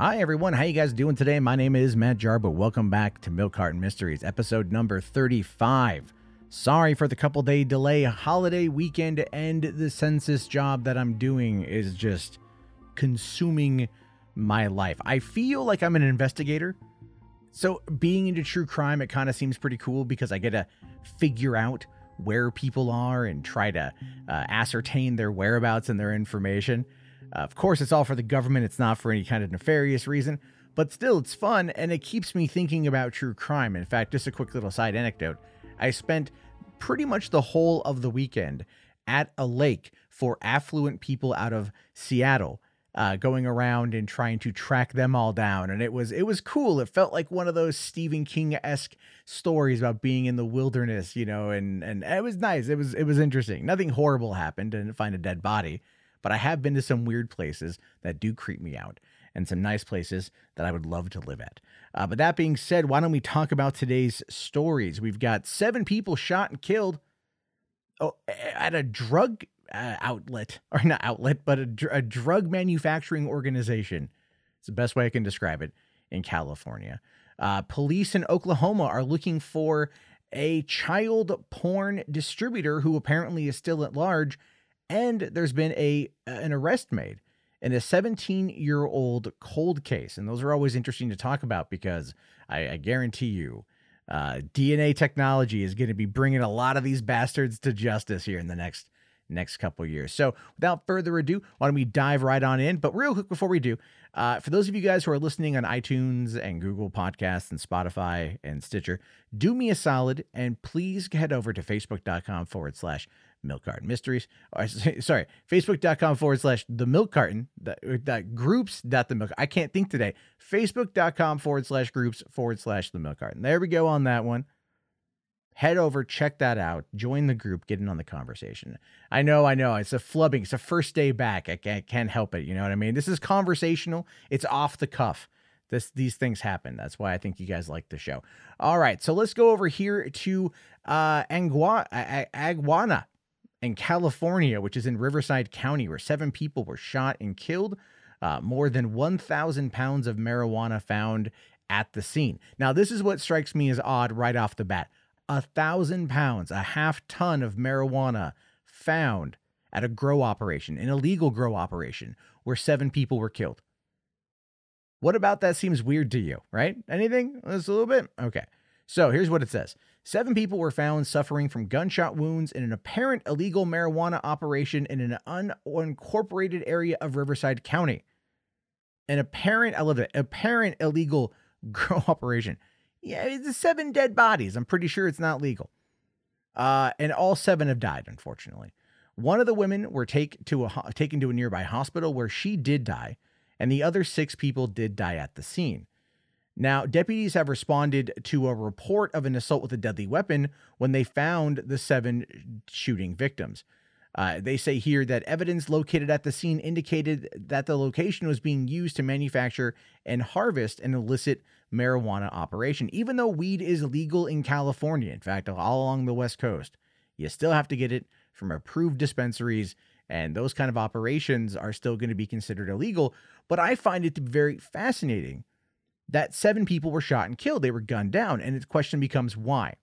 Hi everyone, how you guys doing today? My name is Matt Jarbo. Welcome back to Milk Carton Mysteries, episode number 35. Sorry for the couple day delay. Holiday weekend and the census job that I'm doing is just consuming my life. I feel like I'm an investigator. So, being into true crime, it kind of seems pretty cool because I get to figure out where people are and try to uh, ascertain their whereabouts and their information. Uh, of course, it's all for the government, it's not for any kind of nefarious reason, but still, it's fun and it keeps me thinking about true crime. In fact, just a quick little side anecdote I spent pretty much the whole of the weekend at a lake for affluent people out of Seattle. Uh, going around and trying to track them all down, and it was it was cool. It felt like one of those Stephen King esque stories about being in the wilderness, you know, and and it was nice. It was it was interesting. Nothing horrible happened. Didn't find a dead body, but I have been to some weird places that do creep me out and some nice places that I would love to live at. Uh, but that being said, why don't we talk about today's stories? We've got seven people shot and killed oh, at a drug uh, outlet, or not outlet, but a, a drug manufacturing organization. It's the best way I can describe it in California. Uh, police in Oklahoma are looking for a child porn distributor who apparently is still at large and there's been a an arrest made in a 17 year old cold case, and those are always interesting to talk about because I, I guarantee you. Uh, DNA technology is going to be bringing a lot of these bastards to justice here in the next next couple years. So, without further ado, why don't we dive right on in? But real quick before we do, uh, for those of you guys who are listening on iTunes and Google Podcasts and Spotify and Stitcher, do me a solid and please head over to facebook.com forward slash milk carton mysteries. Or, sorry, facebook.com forward slash the milk carton, that, that groups dot the milk. I can't think today. Facebook.com forward slash groups forward slash the milk carton. There we go on that one. Head over, check that out, join the group, get in on the conversation. I know, I know, it's a flubbing, it's a first day back. I can't, can't help it. You know what I mean? This is conversational, it's off the cuff this these things happen. That's why I think you guys like the show. All right, so let's go over here to uh Angua, Aguanga in California, which is in Riverside County, where seven people were shot and killed. Uh, more than 1,000 pounds of marijuana found at the scene. Now, this is what strikes me as odd right off the bat. A thousand pounds, a half ton of marijuana found at a grow operation, an illegal grow operation, where seven people were killed. What about that seems weird to you, right? Anything? Just a little bit? Okay. So here's what it says Seven people were found suffering from gunshot wounds in an apparent illegal marijuana operation in an unincorporated area of Riverside County. An apparent, I love it, apparent illegal operation. Yeah, it's seven dead bodies. I'm pretty sure it's not legal. Uh, and all seven have died, unfortunately. One of the women were take to a, taken to a nearby hospital where she did die, and the other six people did die at the scene. Now, deputies have responded to a report of an assault with a deadly weapon when they found the seven shooting victims. Uh, they say here that evidence located at the scene indicated that the location was being used to manufacture and harvest an illicit marijuana operation. Even though weed is legal in California, in fact, all along the West Coast, you still have to get it from approved dispensaries, and those kind of operations are still going to be considered illegal. But I find it very fascinating that seven people were shot and killed. They were gunned down. And the question becomes why?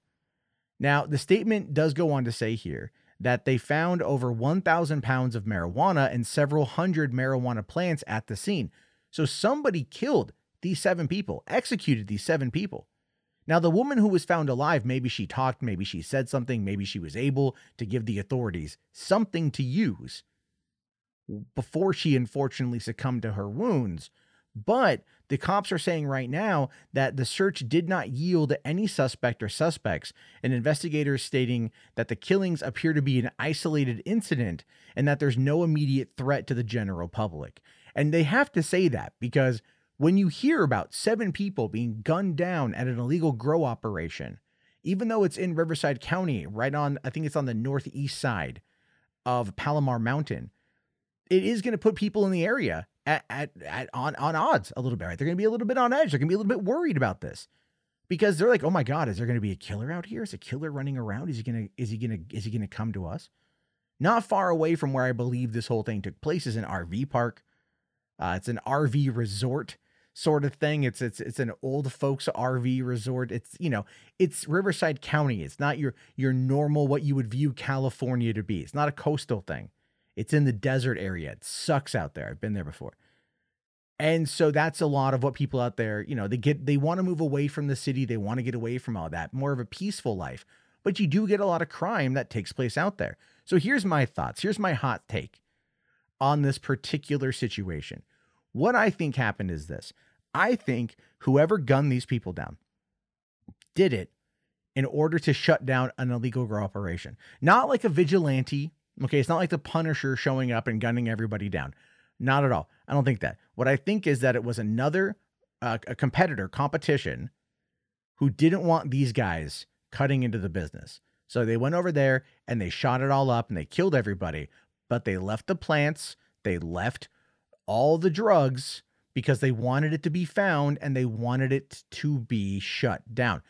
Now, the statement does go on to say here that they found over 1,000 pounds of marijuana and several hundred marijuana plants at the scene. So somebody killed these seven people, executed these seven people. Now, the woman who was found alive, maybe she talked, maybe she said something, maybe she was able to give the authorities something to use before she unfortunately succumbed to her wounds. But the cops are saying right now that the search did not yield any suspect or suspects, and investigators stating that the killings appear to be an isolated incident and that there's no immediate threat to the general public. And they have to say that because when you hear about seven people being gunned down at an illegal grow operation, even though it's in Riverside County, right on, I think it's on the northeast side of Palomar Mountain, it is going to put people in the area at, at, at on on odds a little bit. Right? They're going to be a little bit on edge. They're going to be a little bit worried about this because they're like, "Oh my God, is there going to be a killer out here? Is a killer running around? Is he gonna is he gonna is he gonna come to us?" Not far away from where I believe this whole thing took place is an RV park. Uh, it's an RV resort. sort of thing. It's it's it's an old folks RV resort. It's you know it's Riverside County. It's not your your normal what you would view California to be. It's not a coastal thing. It's in the desert area. It sucks out there. I've been there before. And so that's a lot of what people out there, you know, they get they want to move away from the city, they want to get away from all that, more of a peaceful life. But you do get a lot of crime that takes place out there. So here's my thoughts. Here's my hot take on this particular situation. What I think happened is this. I think whoever gunned these people down did it in order to shut down an illegal operation. Not like a vigilante. Okay, it's not like the Punisher showing up and gunning everybody down. Not at all. I don't think that. What I think is that it was another uh, a competitor, competition, who didn't want these guys cutting into the business. So they went over there and they shot it all up and they killed everybody, but they left the plants, they left all the drugs because they wanted it to be found and they wanted it to be shut down.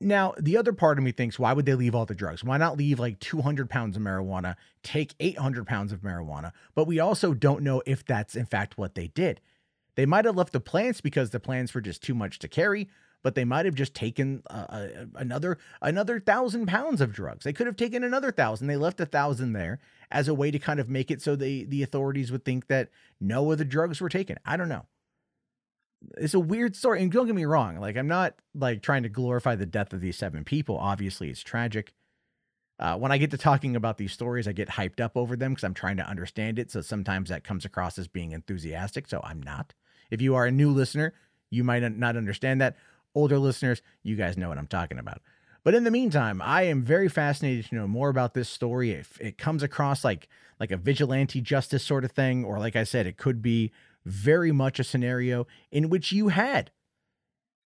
Now, the other part of me thinks, why would they leave all the drugs? Why not leave like 200 pounds of marijuana, take 800 pounds of marijuana? But we also don't know if that's in fact what they did. They might have left the plants because the plants were just too much to carry, but they might have just taken uh, uh, another another thousand pounds of drugs. They could have taken another thousand. They left a thousand there as a way to kind of make it so the the authorities would think that no other drugs were taken. I don't know it's a weird story. And don't get me wrong, like I'm not like trying to glorify the death of these seven people. Obviously, it's tragic. Uh, when I get to talking about these stories, I get hyped up over them because I'm trying to understand it. So sometimes that comes across as being enthusiastic. So I'm not. If you are a new listener, you might not understand that. Older listeners, you guys know what I'm talking about. But in the meantime, I am very fascinated to know more about this story. If it comes across like like a vigilante justice sort of thing, or like I said, it could be very much a scenario in which you had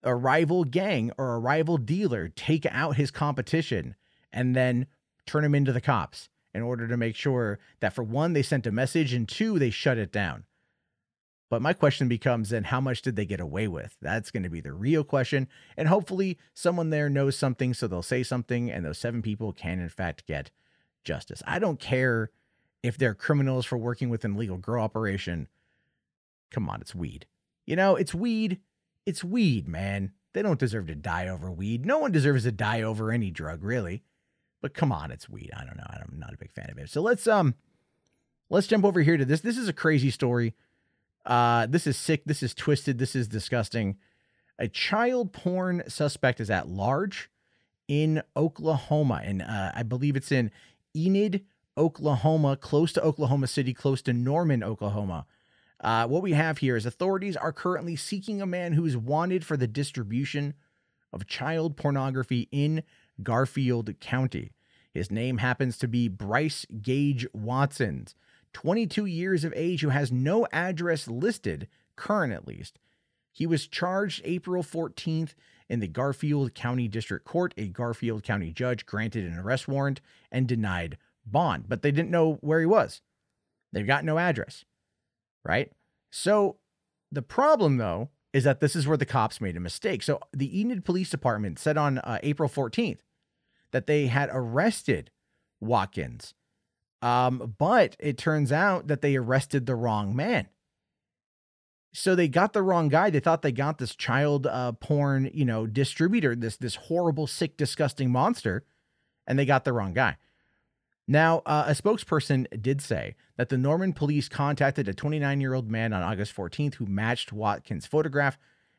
a rival gang or a rival dealer take out his competition and then turn him into the cops in order to make sure that for one they sent a message and two they shut it down. But my question becomes then how much did they get away with? That's going to be the real question. And hopefully someone there knows something so they'll say something and those seven people can in fact get justice. I don't care if they're criminals for working with an illegal grow operation Come on, it's weed. You know, it's weed. It's weed, man. They don't deserve to die over weed. No one deserves to die over any drug, really. But come on, it's weed. I don't know. I'm not a big fan of it. So let's um let's jump over here to this. This is a crazy story. Uh this is sick. This is twisted. This is disgusting. A child porn suspect is at large in Oklahoma. And uh, I believe it's in Enid, Oklahoma, close to Oklahoma City, close to Norman, Oklahoma. Uh, what we have here is authorities are currently seeking a man who is wanted for the distribution of child pornography in Garfield County. His name happens to be Bryce Gage Watsons, 22 years of age, who has no address listed, current at least. He was charged April 14th in the Garfield County District Court. A Garfield County judge granted an arrest warrant and denied bond, but they didn't know where he was. They've got no address right? So the problem, though, is that this is where the cops made a mistake. So the Enid Police Department said on uh, April 14th that they had arrested Watkins. Um, but it turns out that they arrested the wrong man. So they got the wrong guy. They thought they got this child uh, porn, you know, distributor, this this horrible, sick, disgusting monster, and they got the wrong guy. Now, uh, a spokesperson did say that the Norman police contacted a 29 year old man on August 14th who matched Watkins' photograph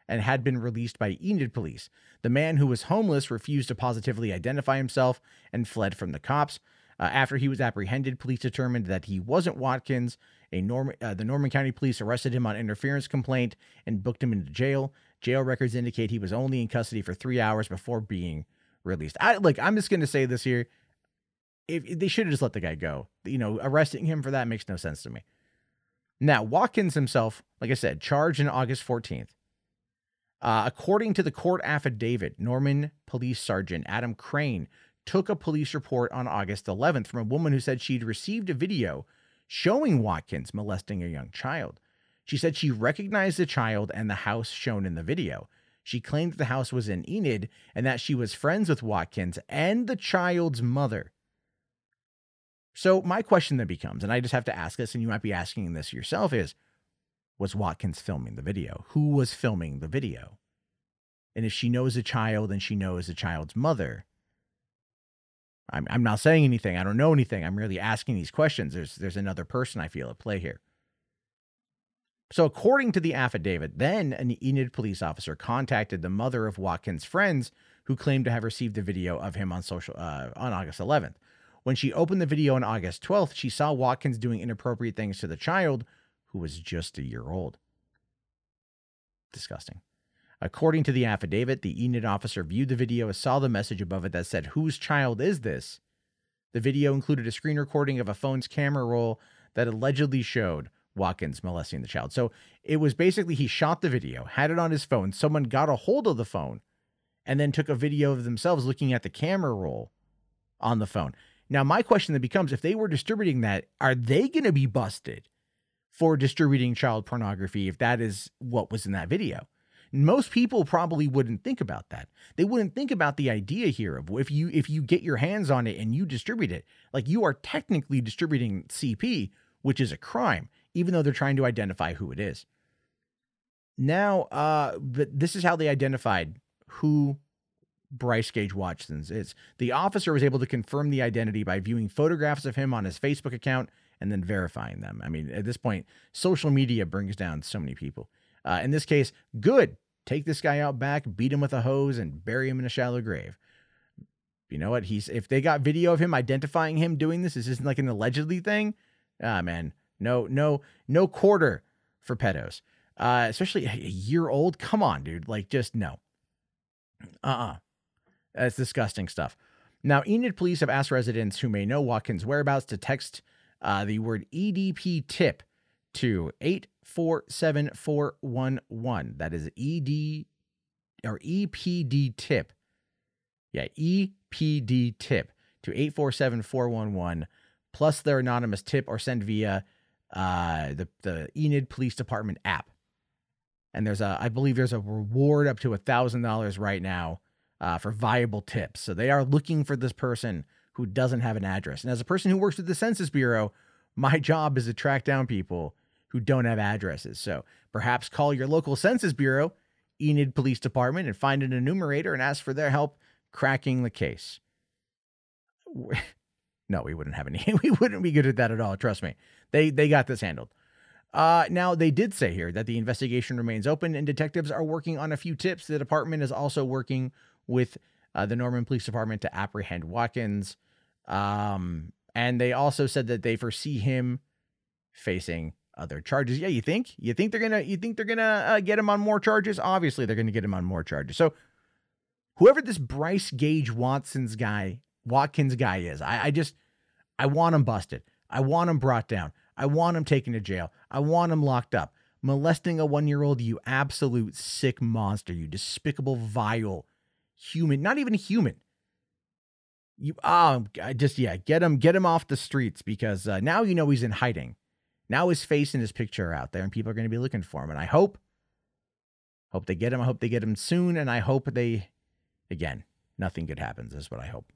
and had been released by Enid police. The man who was homeless refused to positively identify himself and fled from the cops. Uh, after he was apprehended, police determined that he wasn't Watkins. A uh, the Norman County Police arrested him on interference complaint and booked him into jail. Jail records indicate he was only in custody for three hours before being released. I like. I'm just going to say this here if, if they should have just let the guy go. You know, arresting him for that makes no sense to me. Now, Watkins himself, like I said, charged on August 14th. Uh, according to the court affidavit, Norman Police Sergeant Adam Crane took a police report on August 11th from a woman who said she'd received a video showing Watkins molesting a young child. She said she recognized the child and the house shown in the video. She claimed the house was in Enid and that she was friends with Watkins and the child's mother. So my question then becomes, and I just have to ask this, and you might be asking this yourself, is was Watkins filming the video? Who was filming the video? And if she knows a child and she knows the child's mother, I'm, I'm not saying anything. I don't know anything. I'm really asking these questions. There's, there's another person I feel at play here. So, according to the affidavit, then an Enid police officer contacted the mother of Watkins' friends who claimed to have received a video of him on social uh, on August 11th. When she opened the video on August 12th, she saw Watkins doing inappropriate things to the child, who was just a year old. Disgusting. According to the affidavit, the Enid officer viewed the video and saw the message above it that said, Whose child is this? The video included a screen recording of a phone's camera roll that allegedly showed Watkins molesting the child. So it was basically he shot the video, had it on his phone, someone got a hold of the phone, and then took a video of themselves looking at the camera roll on the phone. Now, my question then becomes if they were distributing that, are they going to be busted for distributing child pornography if that is what was in that video? Most people probably wouldn't think about that. They wouldn't think about the idea here of if you if you get your hands on it and you distribute it, like you are technically distributing CP, which is a crime even though they're trying to identify who it is. Now, uh, but this is how they identified who Bryce Gage Watkins is. The officer was able to confirm the identity by viewing photographs of him on his Facebook account and then verifying them. I mean, at this point, social media brings down so many people. Uh, in this case, good. Take this guy out back, beat him with a hose, and bury him in a shallow grave. You know what? He's if they got video of him identifying him doing this, this isn't like an allegedly thing. Ah, man, no, no, no quarter for pedos. Uh, especially a year old. Come on, dude. Like, just no. Uh uh-uh. uh. That's disgusting stuff. Now, Enid police have asked residents who may know Watkins' whereabouts to text uh, the word EDP tip to 847411. That is ED or EPD tip. Yeah, EPD tip to 847411 plus their anonymous tip or send via uh, the the Enid Police Department app, and there's a I believe there's a reward up to a thousand dollars right now uh, for viable tips. So they are looking for this person who doesn't have an address. And as a person who works with the Census Bureau, my job is to track down people who don't have addresses. So perhaps call your local Census Bureau, Enid Police Department, and find an enumerator and ask for their help cracking the case. No, we wouldn't have any. we wouldn't be good at that at all. Trust me. They they got this handled. Uh, now they did say here that the investigation remains open and detectives are working on a few tips. The department is also working with uh, the Norman Police Department to apprehend Watkins. Um, and they also said that they foresee him facing other charges. Yeah, you think? You think they're gonna? You think they're gonna uh, get him on more charges? Obviously, they're gonna get him on more charges. So, whoever this Bryce Gage Watson's guy Watkins guy is. I, I just, I want him busted. I want him brought down. I want him taken to jail. I want him locked up. Molesting a one year old, you absolute sick monster, you despicable, vile human, not even human. You, oh, I just, yeah, get him, get him off the streets because uh, now you know he's in hiding. Now his face and his picture are out there and people are going to be looking for him. And I hope, hope they get him. I hope they get him soon. And I hope they, again, nothing good happens, is what I hope.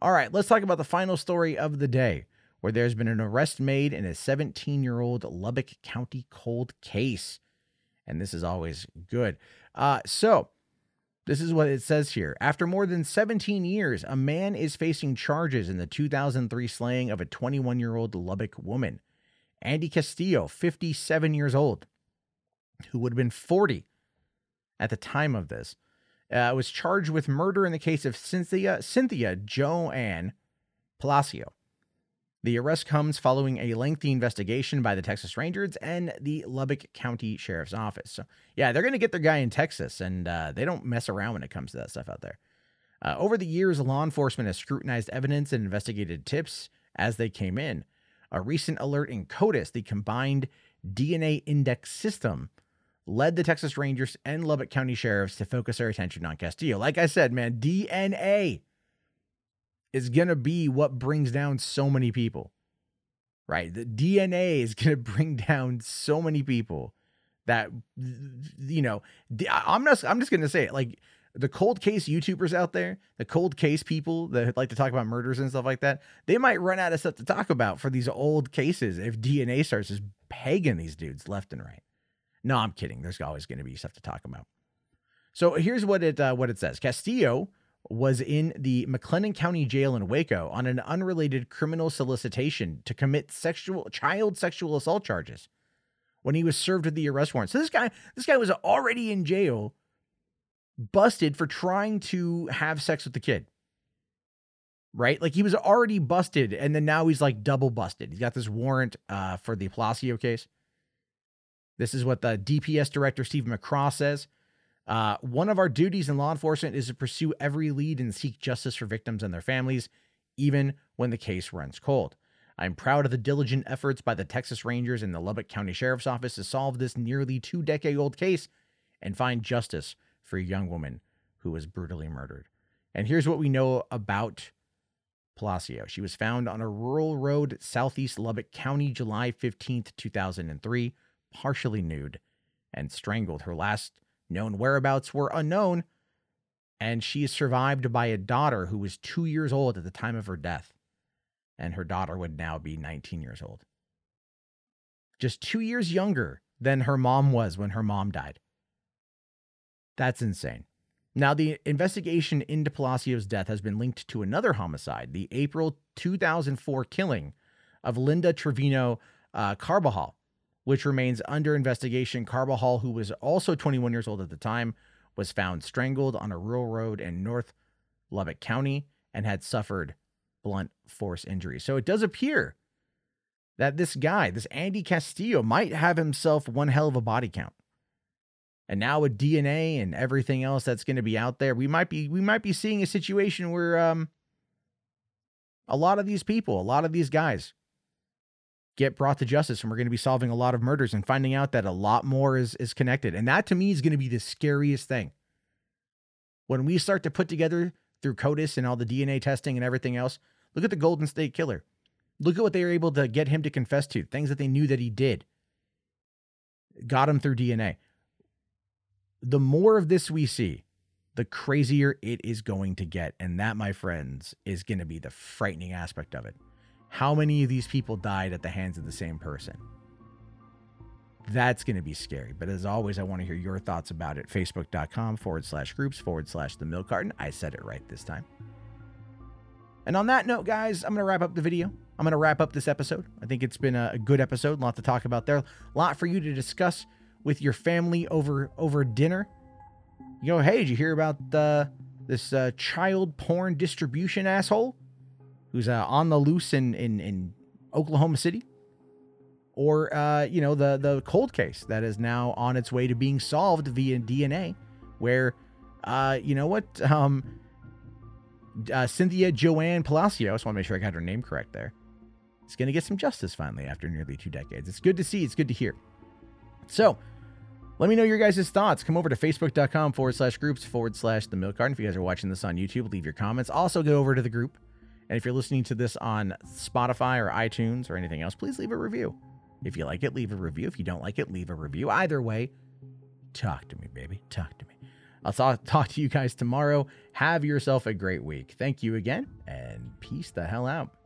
All right, let's talk about the final story of the day, where there's been an arrest made in a 17 year old Lubbock County cold case. And this is always good. Uh, so, this is what it says here. After more than 17 years, a man is facing charges in the 2003 slaying of a 21 year old Lubbock woman. Andy Castillo, 57 years old, who would have been 40 at the time of this, uh, was charged with murder in the case of Cynthia Cynthia Joanne Palacio. The arrest comes following a lengthy investigation by the Texas Rangers and the Lubbock County Sheriff's Office. So, yeah, they're going to get their guy in Texas, and uh, they don't mess around when it comes to that stuff out there. Uh, over the years, law enforcement has scrutinized evidence and investigated tips as they came in. A recent alert in CODIS, the Combined DNA Index System, led the Texas Rangers and Lubbock County Sheriffs to focus their attention on Castillo. Like I said, man, DNA is going to be what brings down so many people, right? The DNA is going to bring down so many people that, you know, I'm not, I'm just going to say it like, the cold case YouTubers out there, the cold case people that like to talk about murders and stuff like that, they might run out of stuff to talk about for these old cases if DNA starts just pegging these dudes left and right. No, I'm kidding. There's always going to be stuff to talk about. So here's what it uh, what it says. Castillo was in the McLennan County Jail in Waco on an unrelated criminal solicitation to commit sexual child sexual assault charges when he was served with the arrest warrant. So this guy this guy was already in jail busted for trying to have sex with the kid. Right? Like he was already busted and then now he's like double busted. He's got this warrant uh, for the Palacio case. This is what the DPS director Steven McCraw says. Uh, one of our duties in law enforcement is to pursue every lead and seek justice for victims and their families, even when the case runs cold. I'm proud of the diligent efforts by the Texas Rangers and the Lubbock County Sheriff's Office to solve this nearly two decade old case and find justice for a young woman who was brutally murdered. And here's what we know about Palacio. She was found on a rural road southeast Lubbock County July 15th, 2003, partially nude and strangled. Her last known whereabouts were unknown, and she is survived by a daughter who was two years old at the time of her death, and her daughter would now be 19 years old. Just two years younger than her mom was when her mom died. That's insane. Now, the investigation into Palacio's death has been linked to another homicide, the April 2004 killing of Linda Trevino uh, Carbajal, which remains under investigation. Carbajal, who was also 21 years old at the time, was found strangled on a rural road in North Lubbock County and had suffered blunt force injuries. So it does appear that this guy, this Andy Castillo, might have himself one hell of a body count. And now with DNA and everything else that's going to be out there, we might be we might be seeing a situation where um a lot of these people, a lot of these guys get brought to justice and we're going to be solving a lot of murders and finding out that a lot more is is connected. And that to me is going to be the scariest thing. When we start to put together through CODIS and all the DNA testing and everything else, look at the Golden State Killer. Look at what they were able to get him to confess to, things that they knew that he did. Got him through DNA. The more of this we see, the crazier it is going to get. And that, my friends, is going to be the frightening aspect of it how many of these people died at the hands of the same person? That's going to be scary. But as always, I want to hear your thoughts about it. Facebook.com forward slash groups forward slash the milk carton. I said it right this time. And on that note, guys, I'm going to wrap up the video. I'm going to wrap up this episode. I think it's been a good episode, a lot to talk about there, a lot for you to discuss with your family over over dinner. You go, hey, did you hear about uh, this uh, child porn distribution asshole? who's uh, on the loose in, in, in Oklahoma City, or uh, you know the the cold case that is now on its way to being solved via DNA, where uh, you know what um, uh, Cynthia Joanne Palacio, I just want to make sure I got her name correct there. It's going to get some justice finally after nearly two decades. It's good to see. It's good to hear. So. Let me know your guys' thoughts. Come over to facebook.com forward slash groups forward slash the milk carton. If you guys are watching this on YouTube, leave your comments. Also, go over to the group and if you're listening to this on Spotify or iTunes or anything else, please leave a review. If you like it, leave a review. If you don't like it, leave a review. Either way, talk to me, baby. Talk to me. I'll talk, talk to you guys tomorrow. Have yourself a great week. Thank you again, and peace the hell out.